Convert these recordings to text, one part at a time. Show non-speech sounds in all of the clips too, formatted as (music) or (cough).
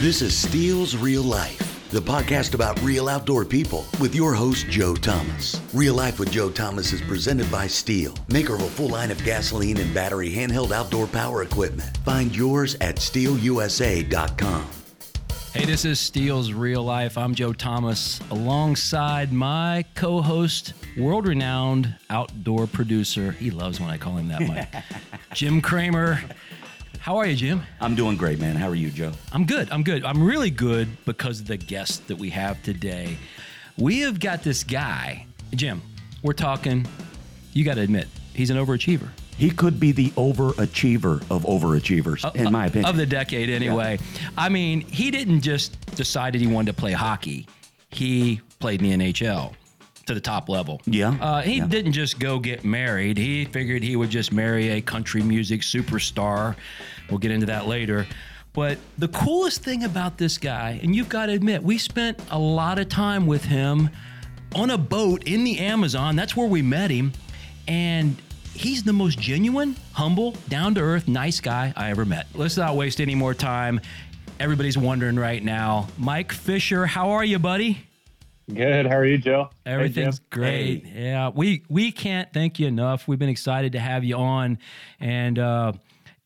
This is Stihl's Real Life, the podcast about real outdoor people with your host, Joe Thomas. Real Life with Joe Thomas is presented by Stihl, maker of a full line of gasoline and battery handheld outdoor power equipment. Find yours at stihlusa.com. Hey, this is Stihl's Real Life. I'm Joe Thomas, alongside my co host, world renowned outdoor producer. He loves when I call him that, Mike. (laughs) Jim Kramer. How are you, Jim? I'm doing great, man. How are you, Joe? I'm good. I'm good. I'm really good because of the guest that we have today. We have got this guy, Jim. We're talking, you got to admit, he's an overachiever. He could be the overachiever of overachievers, uh, in my uh, opinion. Of the decade, anyway. I mean, he didn't just decide that he wanted to play hockey, he played in the NHL to the top level. Yeah. Uh, he Yeah. didn't just go get married. He figured he would just marry a country music superstar. We'll get into that later. But the coolest thing about this guy, and you've got to admit, we spent a lot of time with him on a boat in the Amazon. That's where we met him. And he's the most genuine, humble, down to earth, nice guy I ever met. Let's not waste any more time. Everybody's wondering right now. Mike Fisher, how are you, buddy? Good. How are you, Joe? Hey, Everything's Jim. great. Yeah, we we can't thank you enough. We've been excited to have you on, and uh,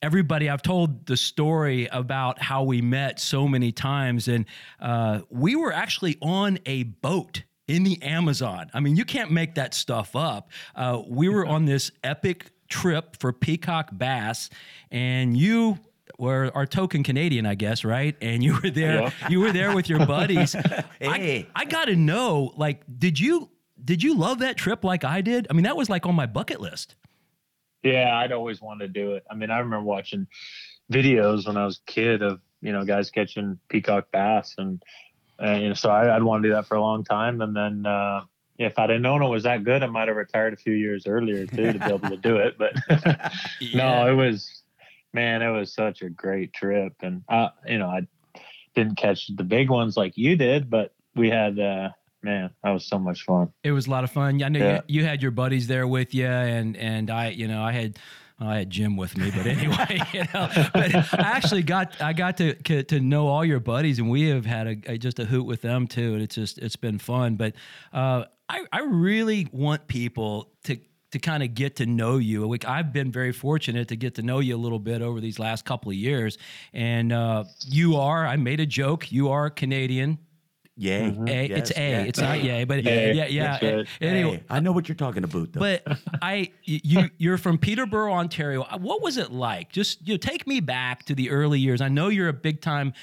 everybody. I've told the story about how we met so many times, and uh, we were actually on a boat in the Amazon. I mean, you can't make that stuff up. Uh, we were on this epic trip for peacock bass, and you were our token Canadian, I guess, right? And you were there. Yeah. You were there with your buddies. (laughs) Hey. I, I got to know, like, did you did you love that trip like I did? I mean, that was like on my bucket list. Yeah, I'd always wanted to do it. I mean, I remember watching videos when I was a kid of you know guys catching peacock bass, and, and you know, so I, I'd want to do that for a long time. And then uh, if I'd have known it was that good, I might have retired a few years earlier too to be able to do it. But (laughs) (laughs) no, it was man, it was such a great trip, and I, you know, I didn't catch the big ones like you did, but we had. Uh, Man, that was so much fun. It was a lot of fun. I know Yeah. you, you had your buddies there with you, and and I, you know, I had. I had Jim with me, but anyway, (laughs) you know. But I actually got I got to to to know all your buddies, and we have had a, a just a hoot with them too, and it's just it's been fun. But uh, I I really want people to to kind of get to know you. I've been very fortunate to get to know you a little bit over these last couple of years, and uh, you are. I made a joke. You are Canadian. Yay. Mm-hmm. A, Yes, it's A. yeah. It's not yay, but Yay. yeah, yeah. Right. Anyway, Hey, I know what you're talking about, though. but (laughs) I, you, you're from Peterborough, Ontario. Uh, what was it like? Just you know, take me back to the early years. I know you're a big time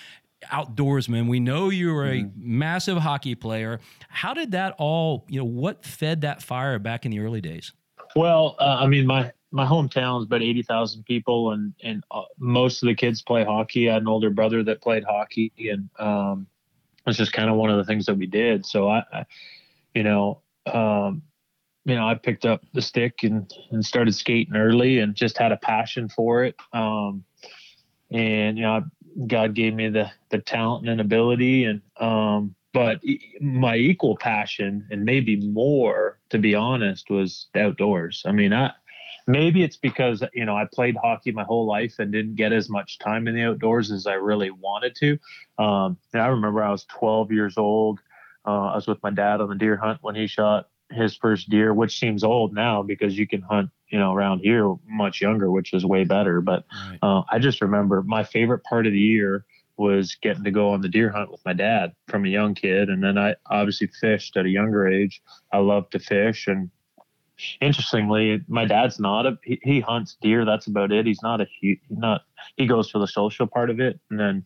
outdoorsman. We know you were a mm-hmm. massive hockey player. How did that all? You know, what fed that fire back in the early days? Well, uh, I mean, my my hometown is about eighty thousand people, and and uh, most of the kids play hockey. I had an older brother that played hockey, and um, it's just kind of one of the things that we did. So I, I you know, um, you know, I picked up the stick and and started skating early, and just had a passion for it. Um, and you know, God gave me the the talent and ability, and um, but my equal passion and maybe more, to be honest, was the outdoors. I mean, I maybe it's because you know I played hockey my whole life and didn't get as much time in the outdoors as I really wanted to. Um, and I remember I was 12 years old. Uh, I was with my dad on the deer hunt when he shot his first deer, which seems old now because you can hunt, you know, around here much younger, which is way better. But uh, I just remember my favorite part of the year was getting to go on the deer hunt with my dad from a young kid, and then I obviously fished at a younger age. I love to fish, and interestingly, my dad's not a he, he hunts deer. That's about it. He's not a he, not he goes for the social part of it, and then.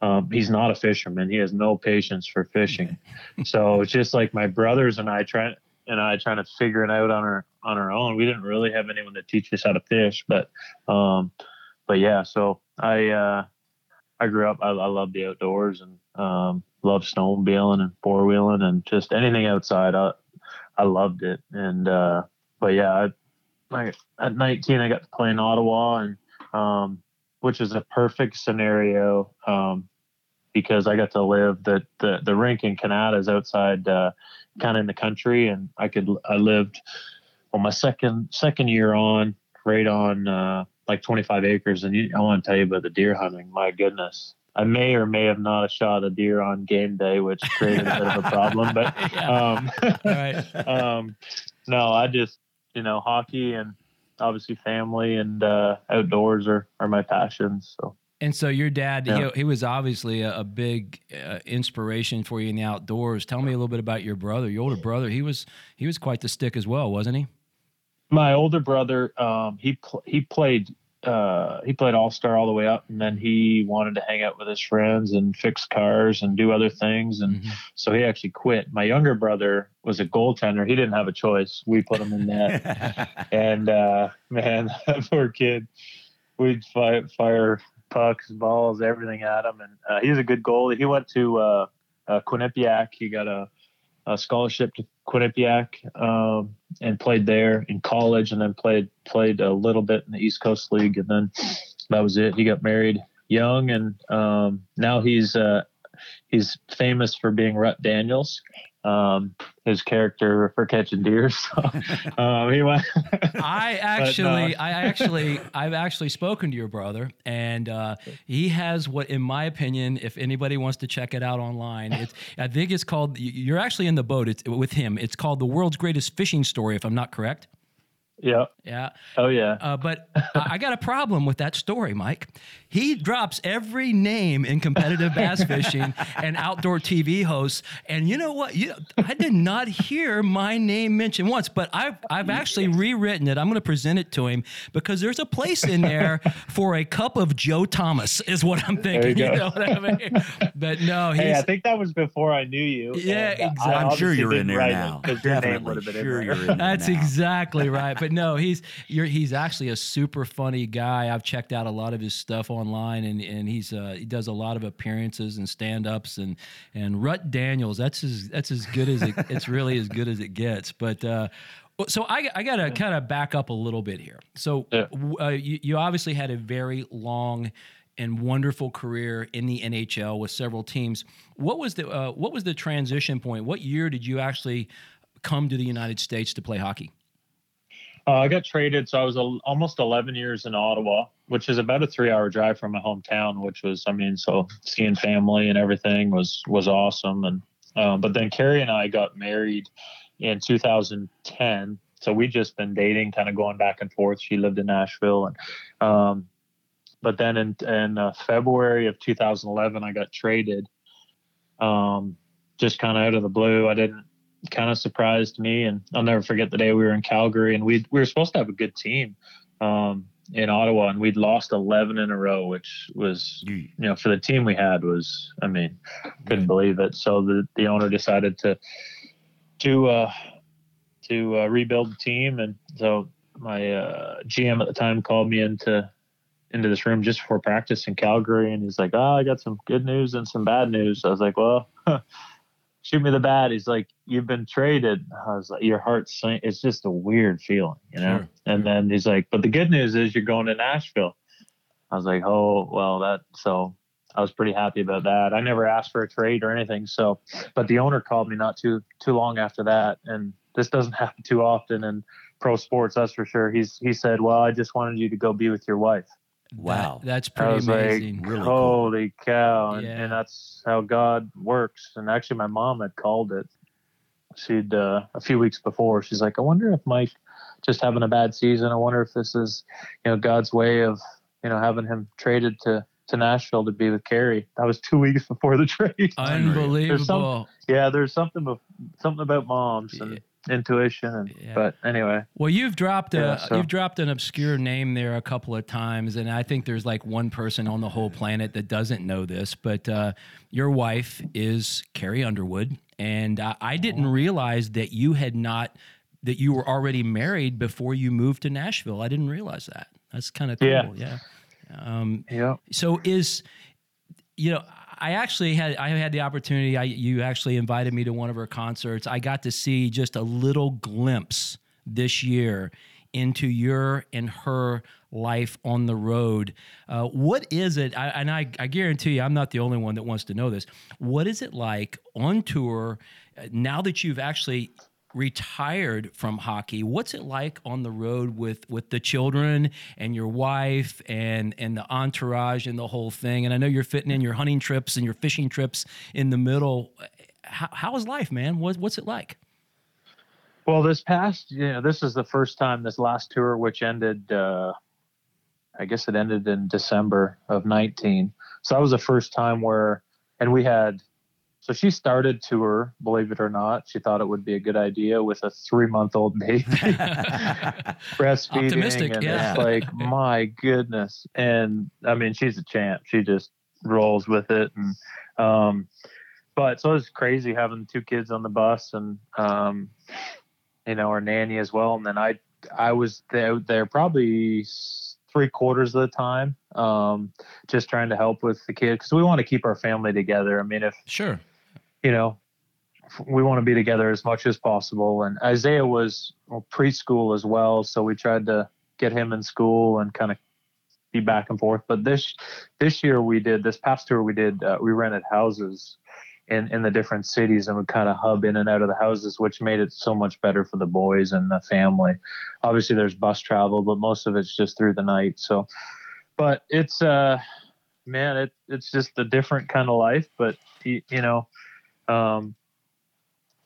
Um, he's not a fisherman. He has no patience for fishing. (laughs) so it's just like my brothers and I try and I trying to figure it out on our on our own. We didn't really have anyone to teach us how to fish, but um, but yeah. So I uh, I grew up. I, I love the outdoors and um, love snowmobiling and four wheeling and just anything outside. I I loved it. And uh, but yeah, I, I, at 19 I got to play in Ottawa and um, which is a perfect scenario um, because I got to live the the the rink in Canada is outside uh, kind of in the country and I could I lived well my second second year on right on uh, like 25 acres and you, I want to tell you about the deer hunting my goodness I may or may have not shot a deer on game day, which created a bit of a problem. But (laughs) um, (laughs) Right. (laughs) um, no, I just you know hockey and obviously family and uh, outdoors are are my passions. So And so your dad, Yeah. he, he was obviously a, a big uh, inspiration for you in the outdoors. Tell me a little bit about your brother, your older brother. He was he was quite the stick as well, wasn't he? My older brother, um, he pl- he played. Uh, he played all star all the way up, and then he wanted to hang out with his friends and fix cars and do other things, and Mhm. so he actually quit. My younger brother was a goaltender; he didn't have a choice. We put him in net, (laughs) and uh, man, (laughs) that poor kid, we'd fire, fire pucks, balls, everything at him. And uh, he's a good goalie. He went to uh, uh, Quinnipiac. He got a, a scholarship to Quinnipiac um, and played there in college, and then played played a little bit in the East Coast League, and then that was it. He got married young, and um, now he's uh, he's famous for being Rut Daniels. Um, his character for catching deer. (laughs) So um, he went. (laughs) I (laughs) actually, I actually, I've actually spoken to your brother, and uh, he has what, in my opinion, if anybody wants to check it out online, it's, I think it's called. You're actually in the boat. It's with him. It's called the world's greatest fishing story, if I'm not correct. Yeah. Yeah. Oh yeah. Uh, but I I got a problem with that story, Mike. He drops every name in competitive bass (laughs) fishing and outdoor TV hosts, and you know what? You, I did not hear my name mentioned once, but I've I've actually rewritten it. I'm going to present it to him because there's a place in there (laughs) for a cup of Joe Thomas, is what I'm thinking. you You, go. know what I mean? But no, he's. Hey, I think that was before I knew you. Yeah, exactly. I I'm sure you're in there now. it 'cause your name Definitely would in sure there. you're in there That's now. exactly right. But no, he's you're, he's actually a super funny guy. I've checked out a lot of his stuff online, and and he's uh, he does a lot of appearances and stand ups and and Rut Daniels. That's as that's as good as it, it's really as good as it gets. But. Uh, so I, I got to kind of back up a little bit here. So Yeah. uh, you, you obviously had a very long and wonderful career in the NHL with several teams. What was the uh, what was the transition point? What year did you actually come to the United States to play hockey? Uh, I got traded, so I was al almost 11 years in Ottawa, which is about a three-hour drive from my hometown. Which was, I mean, so seeing family and everything was was awesome. And um, but then Carrie and I got married in 2010, so we just been dating, kind of going back and forth. She lived in Nashville, and um, but then in in uh, February of 2011, I got traded. Um, just kind of out of the blue. I didn't kind of surprised me. And I'll never forget the day we were in Calgary and we we were supposed to have a good team um, in Ottawa and we'd lost 11 in a row, which was, You- you know, for the team we had was, I mean, couldn't believe it. So the, the owner decided to, to, uh, to uh, rebuild the team. And so my uh, GM at the time called me into, into this room just before practice in Calgary. And he's like, oh, I got some good news and some bad news. I was like, well, (laughs) shoot me the bad. He's like, you've been traded. I was like, your heart sink. It's just a weird feeling, you know? Sure, And then he's like, but the good news is you're going to Nashville. I was like, oh, well, that, so I was pretty happy about that. I never asked for a trade or anything. So, but the owner called me not too, too long after that. And this doesn't (laughs) happen too often in pro sports. That's for sure. He's, he said, well, I just wanted you to go be with your wife. Wow. That- that's I pretty was amazing. like, Really cool. holy cow. And, Yeah. and that's how God works. And actually, my mom had called it. She'd, uh, a few weeks before, she's like, I wonder if Mike just having a bad season. I wonder if this is, you know, God's way of, you know, having him traded to, to Nashville to be with Carrie. That was two (laughs) weeks before the trade. Unbelievable. yeah, there's something, something about moms and intuition. And, Yeah. But anyway, Well, you've dropped a so- you've dropped an obscure name there a couple of times, and I think there's like one person on the whole planet that doesn't know this. But uh, your wife is Carrie Underwood, and I, I didn't realize that you had not that you were already married before you moved to Nashville. I didn't realize that. That's kind of cool. Yeah. yeah. Um, yeah. so is you know i actually had i had the opportunity I, you actually invited me to one of her concerts. I got to see just a little glimpse this year into your and her life on the road. Uh, what is it I, and I, I guarantee you i'm not the only one that wants to know this. What is it like on tour uh, now that you've actually retired from hockey. What's it like on the road with with the children and your wife and and the entourage and the whole thing? And I know you're fitting in your hunting trips and your fishing trips in the middle. How, how is life, man? What, what's it like? Well, this past, you know, this is the first time this last tour, which ended, uh, I guess it ended in December of 19. So that was the first time where, and we had so she started tour, believe it or not. She thought it would be a good idea with a three month old baby, (laughs) (laughs) breastfeeding. Optimistic, and yeah. it's like, (laughs) my goodness. And I mean, she's a champ. She just rolls with it. And, um, but so it was crazy having two kids on the bus and, um, you know, our nanny as well. And then I, I was there, there probably three quarters of the time, um, just trying to help with the kids because we want to keep our family together. I mean, if Sure. You know, we want to be together as much as possible. And Isaiah was well, preschool as well, so we tried to get him in school and kind of be back and forth. But this this year we did this past tour we did uh, we rented houses in in the different cities and would kind of hub in and out of the houses, which made it so much better for the boys and the family. Obviously, there's bus travel, but most of it's just through the night. So, but it's uh man, it it's just a different kind of life. But you, you know, um,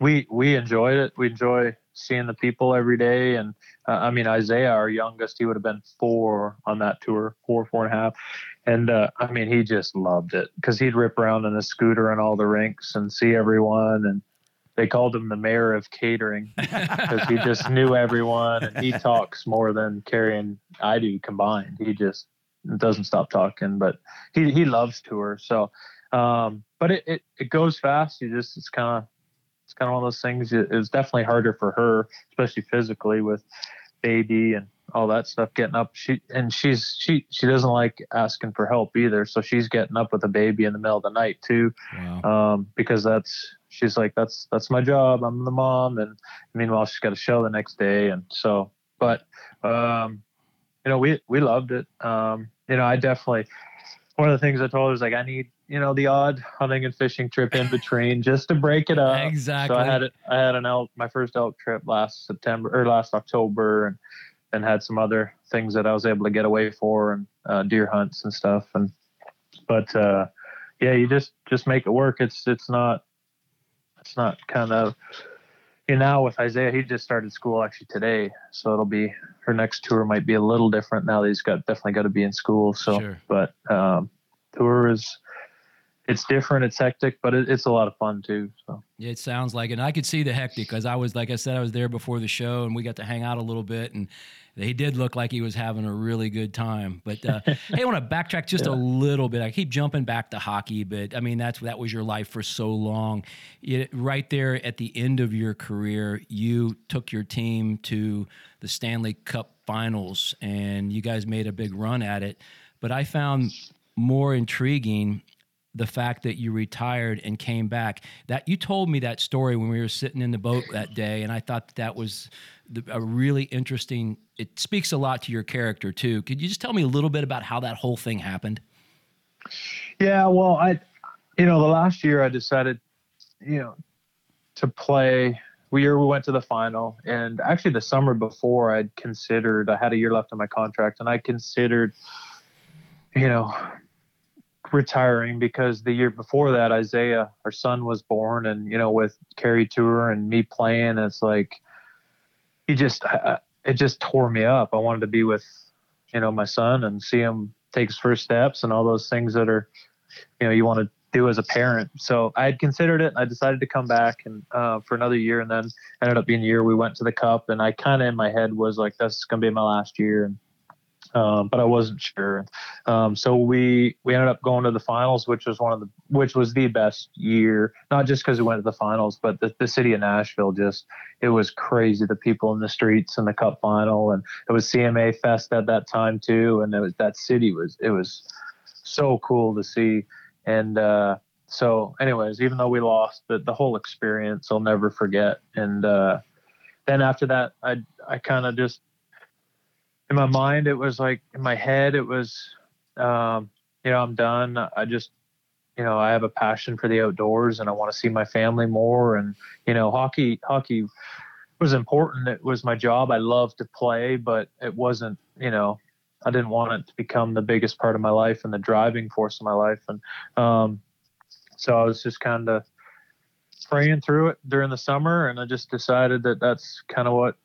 we we enjoyed it. We enjoy seeing the people every day. And uh, I mean, Isaiah, our youngest, he would have been four on that tour, four, four and a half. And uh, I mean, he just loved it because he'd rip around in a scooter in all the rinks and see everyone. And they called him the mayor of catering because he just (laughs) knew everyone and he talks more than Carrie and I do combined. He just doesn't stop talking, but he, he loves tour. So, um, but it, it, it goes fast. You just, it's kind of, it's kind of one of those things. It, it's definitely harder for her, especially physically with baby and all that stuff getting up. She, and she's, she, she doesn't like asking for help either. So she's getting up with a baby in the middle of the night too. Wow. Um, because that's, she's like, that's, that's my job. I'm the mom. And meanwhile, she's got a show the next day. And so, but, um, you know, we, we loved it. Um, you know, I definitely, one of the things I told her is like, I need, you know, the odd hunting and fishing trip in between just to break it up. Exactly. So I had it. I had an elk, my first elk trip last September or last October, and then had some other things that I was able to get away for and uh, deer hunts and stuff. And but uh, yeah, you just just make it work. It's it's not it's not kind of you know now with Isaiah, he just started school actually today, so it'll be her next tour might be a little different now that he's got definitely got to be in school. So, Sure. but um, tour is it's different, it's hectic, but it, it's a lot of fun too. So. Yeah, it sounds like it. And I could see the hectic because I was, like I said, I was there before the show and we got to hang out a little bit. And he did look like he was having a really good time. But uh, (laughs) hey, I want to backtrack just a little bit. I keep jumping back to hockey, but I mean, that's that was your life for so long. It, right there at the end of your career, you took your team to the Stanley Cup finals and you guys made a big run at it. But I found more intriguing the fact that you retired and came back. That you told me that story when we were sitting in the boat that day, and I thought that, that was the, a really interesting. It speaks a lot to your character too. Could you just tell me a little bit about how that whole thing happened? Yeah, well, I, you know, the last year I decided, you know, to play. We we went to the final, and actually the summer before I'd considered. I had a year left on my contract, and I considered, you know, retiring because the year before that Isaiah, our son, was born, and you know, with Carrie Tour and me playing, it's like he just I- it just tore me up. I wanted to be with, you know, my son and see him take his first steps and all those things that are, you know, you want to do as a parent. So I had considered it. I decided to come back and uh, for another year, and then ended up being a year. We went to the Cup, and I kind of in my head was like, "This is gonna be my last year," and um, but I wasn't sure. Um, so we we ended up going to the finals, which was one of the which was the best year, not just because we went to the finals, but the, the city of Nashville just it was crazy. The people in the streets in the Cup final, and it was CMA Fest at that time too, and it was that city was it was so cool to see. And uh, so, anyways, even though we lost, the the whole experience I'll never forget. And uh, then after that, I I kind of just in my mind it was like in my head it was um, you know i'm done i just you know i have a passion for the outdoors and i want to see my family more and you know hockey hockey was important. It was my job. I loved to play, but it wasn't, you know, I didn't want it to become the biggest part of my life and the driving force of my life. And um, so I was just kind of praying through it during the summer, and I just decided that that's kind of what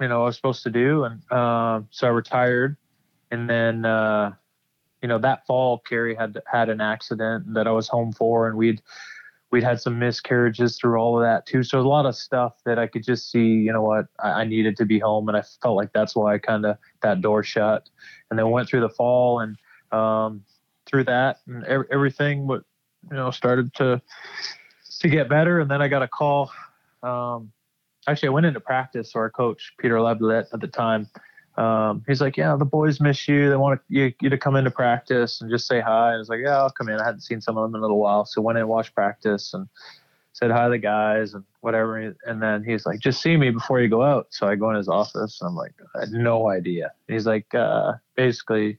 you know I was supposed to do. And uh, so I retired, and then uh, you know that fall, Carrie had had an accident that I was home for, and we'd we'd had some miscarriages through all of that too. So a lot of stuff that I could just see, you know what, I, I needed to be home, and I felt like that's why I kind of that door shut. And then went through the fall and um, through that, and every, everything, what you know, started to to get better. And then I got a call. Um, actually, I went into practice. So our coach Peter Laviolette at the time. Um, he's like, yeah, the boys miss you. They want you, you, to come into practice and just say hi. And I was like, yeah, I'll come in. I hadn't seen some of them in a little while. So went in and watched practice and said hi to the guys and whatever. And then he's like, just see me before you go out. So I go in his office and I'm like, I had no idea. he's like, uh, basically,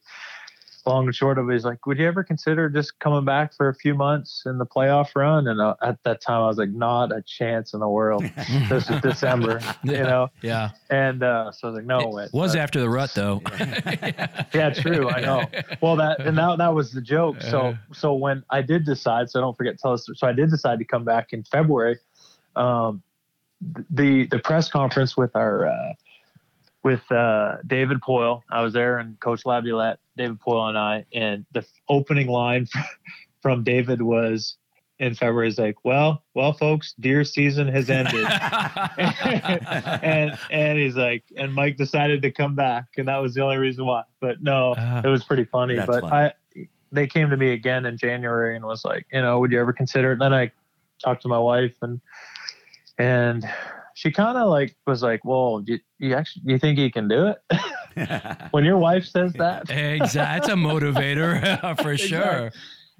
long and short of it is like, would you ever consider just coming back for a few months in the playoff run? And uh, at that time, I was like, not a chance in the world. (laughs) this is December, you know? Yeah. And uh, so I was like, no. It was after the rut, though. (laughs) yeah, true. I know. Well, that and that that was the joke. So so when I did decide, so don't forget, tell us. So I did decide to come back in February. Um, the the press conference with our uh, with uh, David Poile. I was there and Coach Laviolette, David Poile, and I. And the opening line (laughs) from David was in February is like, "Well, well, folks, deer season has ended," (laughs) (laughs) and and he's like, and Mike decided to come back, and that was the only reason why. But no, uh, it was pretty funny. But funny. I, they came to me again in January and was like, you know, would you ever consider it? And then I talked to my wife and and she kind of like was like, "Well, you, you actually you think you can do it?" (laughs) when your wife says that, exactly, that's a motivator (laughs) for sure.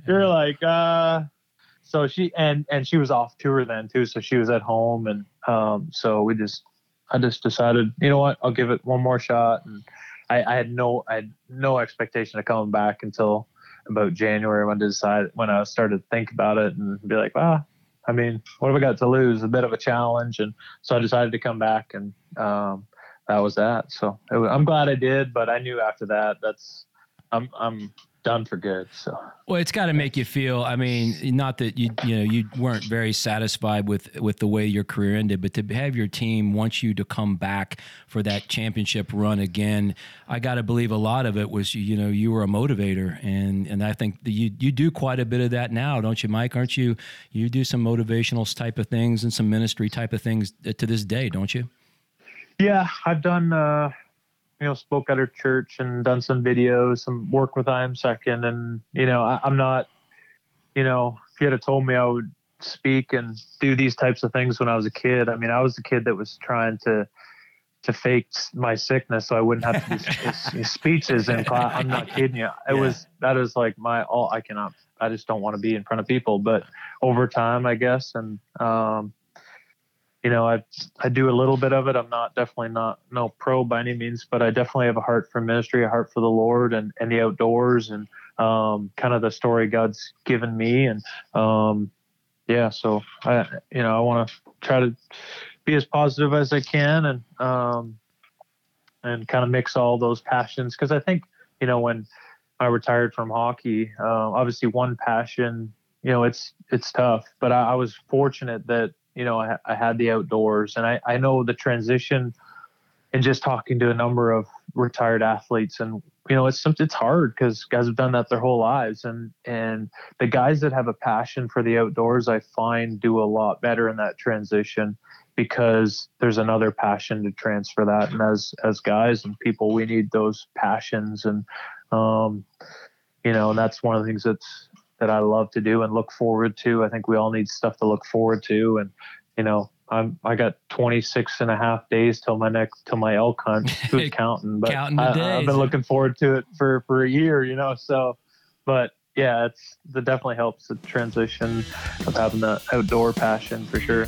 You're like, uh, so she and and she was off tour then too, so she was at home, and um, so we just, I just decided, you know what, I'll give it one more shot, and I, I had no, I had no expectation of coming back until about January when I decided when I started to think about it and be like, ah, I mean, what have I got to lose? A bit of a challenge, and so I decided to come back, and um, that was that. So was, I'm glad I did, but I knew after that that's I'm I'm done for good. So well, it's got to make you feel. I mean, not that you you know you weren't very satisfied with with the way your career ended, but to have your team want you to come back for that championship run again, I got to believe a lot of it was you know you were a motivator, and and I think you you do quite a bit of that now, don't you, Mike? Aren't you? You do some motivational type of things and some ministry type of things to this day, don't you? Yeah, I've done. Uh you know, spoke at her church and done some videos, some work with I Am Second. And, you know, I, am not, you know, if you had told me I would speak and do these types of things when I was a kid, I mean, I was the kid that was trying to, to fake my sickness so I wouldn't have to do (laughs) speeches in class. I'm not kidding you. It yeah. was, that is like my, all I cannot, I just don't want to be in front of people, but over time, I guess. And, um, you know, I I do a little bit of it. I'm not definitely not no pro by any means, but I definitely have a heart for ministry, a heart for the Lord and, and the outdoors and um, kind of the story God's given me. And um, yeah, so I you know I want to try to be as positive as I can and um, and kind of mix all those passions because I think you know when I retired from hockey, uh, obviously one passion you know it's it's tough but I, I, was fortunate that you know, I, I had the outdoors, and I, I know the transition. And just talking to a number of retired athletes, and you know, it's it's hard because guys have done that their whole lives, and and the guys that have a passion for the outdoors, I find, do a lot better in that transition because there's another passion to transfer that. And as as guys and people we need those passions. And um you know and that's one of the things that's that I love to do and look forward to. I think we all need stuff to look forward to. And, you know, I'm, I got 26 and a half days till my next, till my elk hunt. (laughs) Who's counting? But counting I, have been looking forward to it for, for a year, you know, so, but yeah, it's, that definitely helps the transition of having the outdoor passion for sure.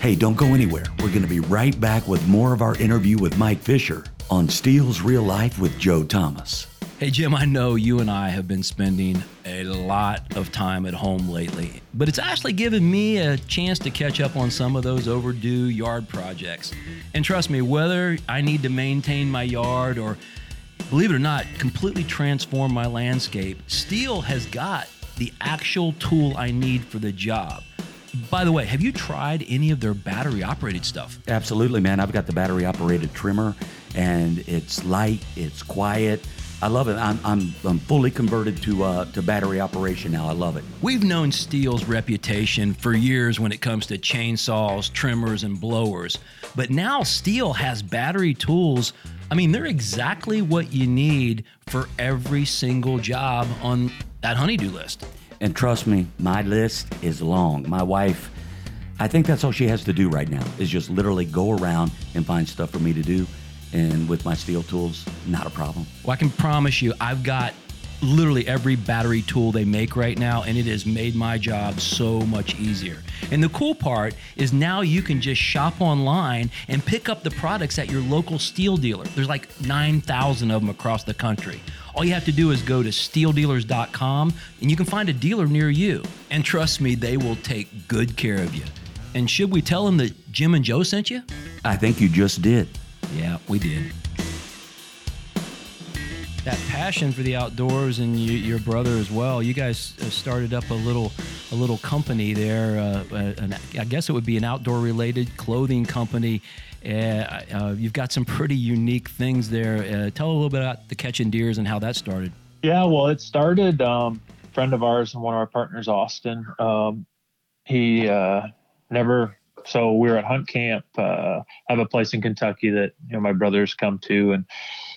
Hey, don't go anywhere. We're going to be right back with more of our interview with Mike Fisher on Stihl's Real Life with Joe Thomas. Hey, Jim, I know you and I have been spending a lot of time at home lately, but it's actually given me a chance to catch up on some of those overdue yard projects. And trust me, whether I need to maintain my yard or, believe it or not, completely transform my landscape, Stihl has got the actual tool I need for the job. By the way, have you tried any of their battery operated stuff? Absolutely, man. I've got the battery operated trimmer, and it's light, it's quiet. I love it. I'm, I'm, I'm fully converted to uh, to battery operation now. I love it. We've known Stihl's reputation for years when it comes to chainsaws, trimmers, and blowers. But now Stihl has battery tools. I mean, they're exactly what you need for every single job on that honeydew list. And trust me, my list is long. My wife, I think that's all she has to do right now is just literally go around and find stuff for me to do. And with my Stihl tools, not a problem. Well, I can promise you, I've got literally every battery tool they make right now, and it has made my job so much easier. And the cool part is now you can just shop online and pick up the products at your local Stihl dealer. There's like 9,000 of them across the country. All you have to do is go to stihldealers.com and you can find a dealer near you. And trust me, they will take good care of you. And should we tell them that Jim and Joe sent you? I think you just did. Yeah, we did. That passion for the outdoors and you, your brother as well. You guys uh, started up a little, a little company there. Uh, an, I guess it would be an outdoor-related clothing company. Uh, uh, you've got some pretty unique things there. Uh, tell a little bit about the Catching Deers and how that started. Yeah, well, it started. Um, friend of ours and one of our partners, Austin. Um, he uh, never so we were at hunt camp. Uh, I have a place in Kentucky that you know my brothers come to and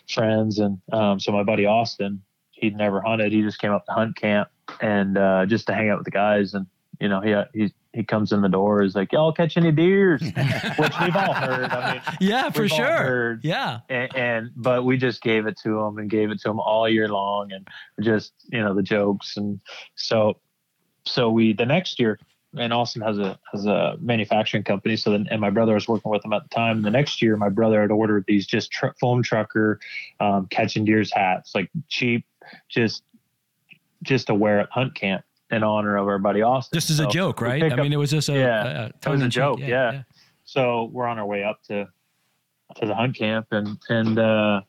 friends, and um, so my buddy Austin, he'd never hunted. He just came up to hunt camp and uh, just to hang out with the guys. And you know, he he he comes in the door. He's like, "Y'all catch any deers?" (laughs) Which we've all heard. I mean, (laughs) yeah, for sure. Heard. Yeah, and, and, but we just gave it to him and gave it to him all year long, and just you know the jokes and so so we the next year and Austin has a has a manufacturing company. So then, and my brother was working with him at the time. And the next year, my brother had ordered these just tr- foam trucker um, catching deers hats, like cheap, just just to wear at hunt camp in honor of our buddy Austin. Just as so a joke, right? I mean, it was just a yeah, a, a it was a joke, yeah, yeah. yeah, So we're on our way up to to the hunt camp, and and uh,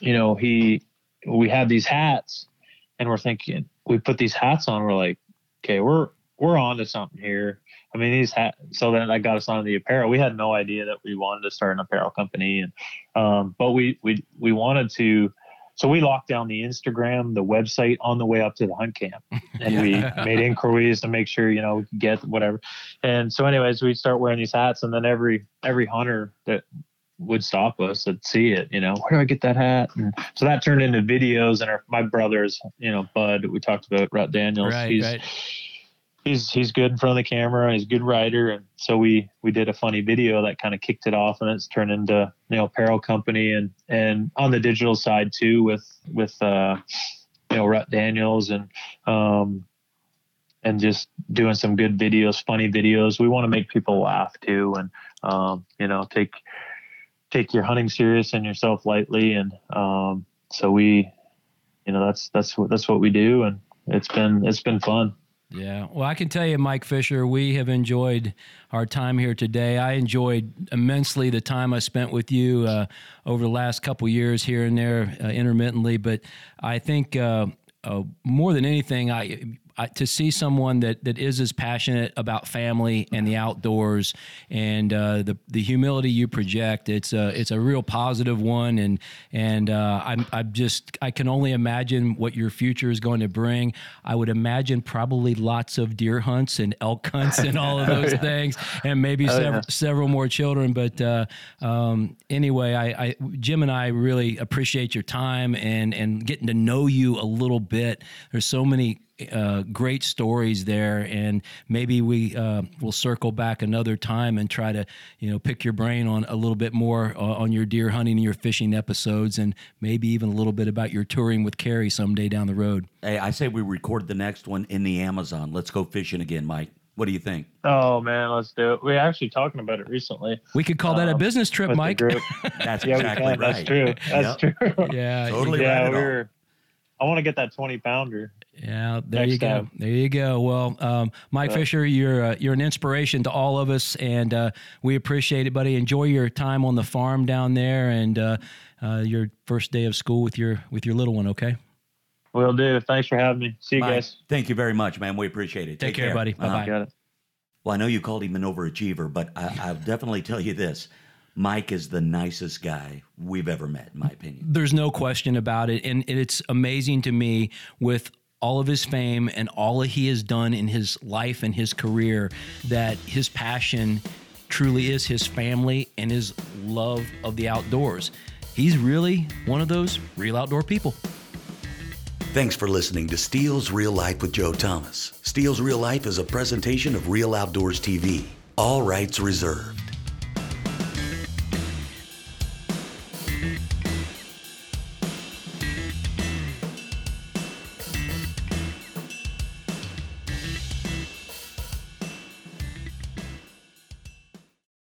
you know he we had these hats, and we're thinking we put these hats on. We're like, okay, we're we're on to something here. I mean, these ha- so then that got us on the apparel. We had no idea that we wanted to start an apparel company, and um, but we we we wanted to. So we locked down the Instagram, the website on the way up to the hunt camp, (laughs) and we made inquiries to make sure you know we could get whatever. And so, anyways, we start wearing these hats, and then every every hunter that would stop us would see it. You know, where do I get that hat? And so that turned into videos. And our, my brothers, you know, Bud, we talked about Rut Daniels. Right, he's right he's he's good in front of the camera. He's a good writer, and so we we did a funny video that kind of kicked it off, and it's turned into you know apparel company, and and on the digital side too with with uh, you know Rut Daniels and um, and just doing some good videos, funny videos. We want to make people laugh too, and um, you know take take your hunting serious and yourself lightly, and um, so we you know that's that's what that's what we do, and it's been it's been fun. Yeah. Well, I can tell you, Mike Fisher, we have enjoyed our time here today. I enjoyed immensely the time I spent with you uh, over the last couple years here and there uh, intermittently. But I think uh, uh more than anything, I to see someone that that is as passionate about family and the outdoors and uh, the the humility you project, it's a it's a real positive one. And and uh, I'm I'm just I can only imagine what your future is going to bring. I would imagine probably lots of deer hunts and elk hunts and all of those oh, (laughs) yeah. things, and maybe oh, several yeah. several more children. But uh, um, anyway, I, I Jim and I really appreciate your time and and getting to know you a little bit. There's so many uh, great stories there, and maybe we uh, will circle back another time and try to, you know, pick your brain on a little bit more uh, on your deer hunting and your fishing episodes, and maybe even a little bit about your touring with Carrie someday down the road. Hey, I say we record the next one in the Amazon. Let's go fishing again, Mike. What do you think? Oh man, let's do it. We are actually talking about it recently. We could call um, that a um, business trip, Mike. That's yeah, exactly right. That's true. That's yep. true. Yeah, totally yeah, right we were I want to get that 20 pounder. Yeah, there Next you go. time. There you go. Well, um, Mike Uh, Fisher, you're uh, you're an inspiration to all of us, and uh, we appreciate it, buddy. Enjoy your time on the farm down there, and uh, uh, your first day of school with your with your little one. Okay. Will do. Thanks for having me. See you Mike, guys. thank you very much, man. We appreciate it. Take care, buddy. Uh-huh. Bye-bye. Got it. Well, I know you called him an overachiever, but I, I'll definitely tell you this: Mike is the nicest guy we've ever met, in my opinion. There's no question about it, and it's amazing to me with all of his fame and all that he has done in his life and his career that his passion truly is his family and his love of the outdoors. He's really one of those real outdoor people. Thanks for listening to Stihl's Real Life with Joe Thomas. Stihl's Real Life is a presentation of Real Outdoors TV. All rights reserved.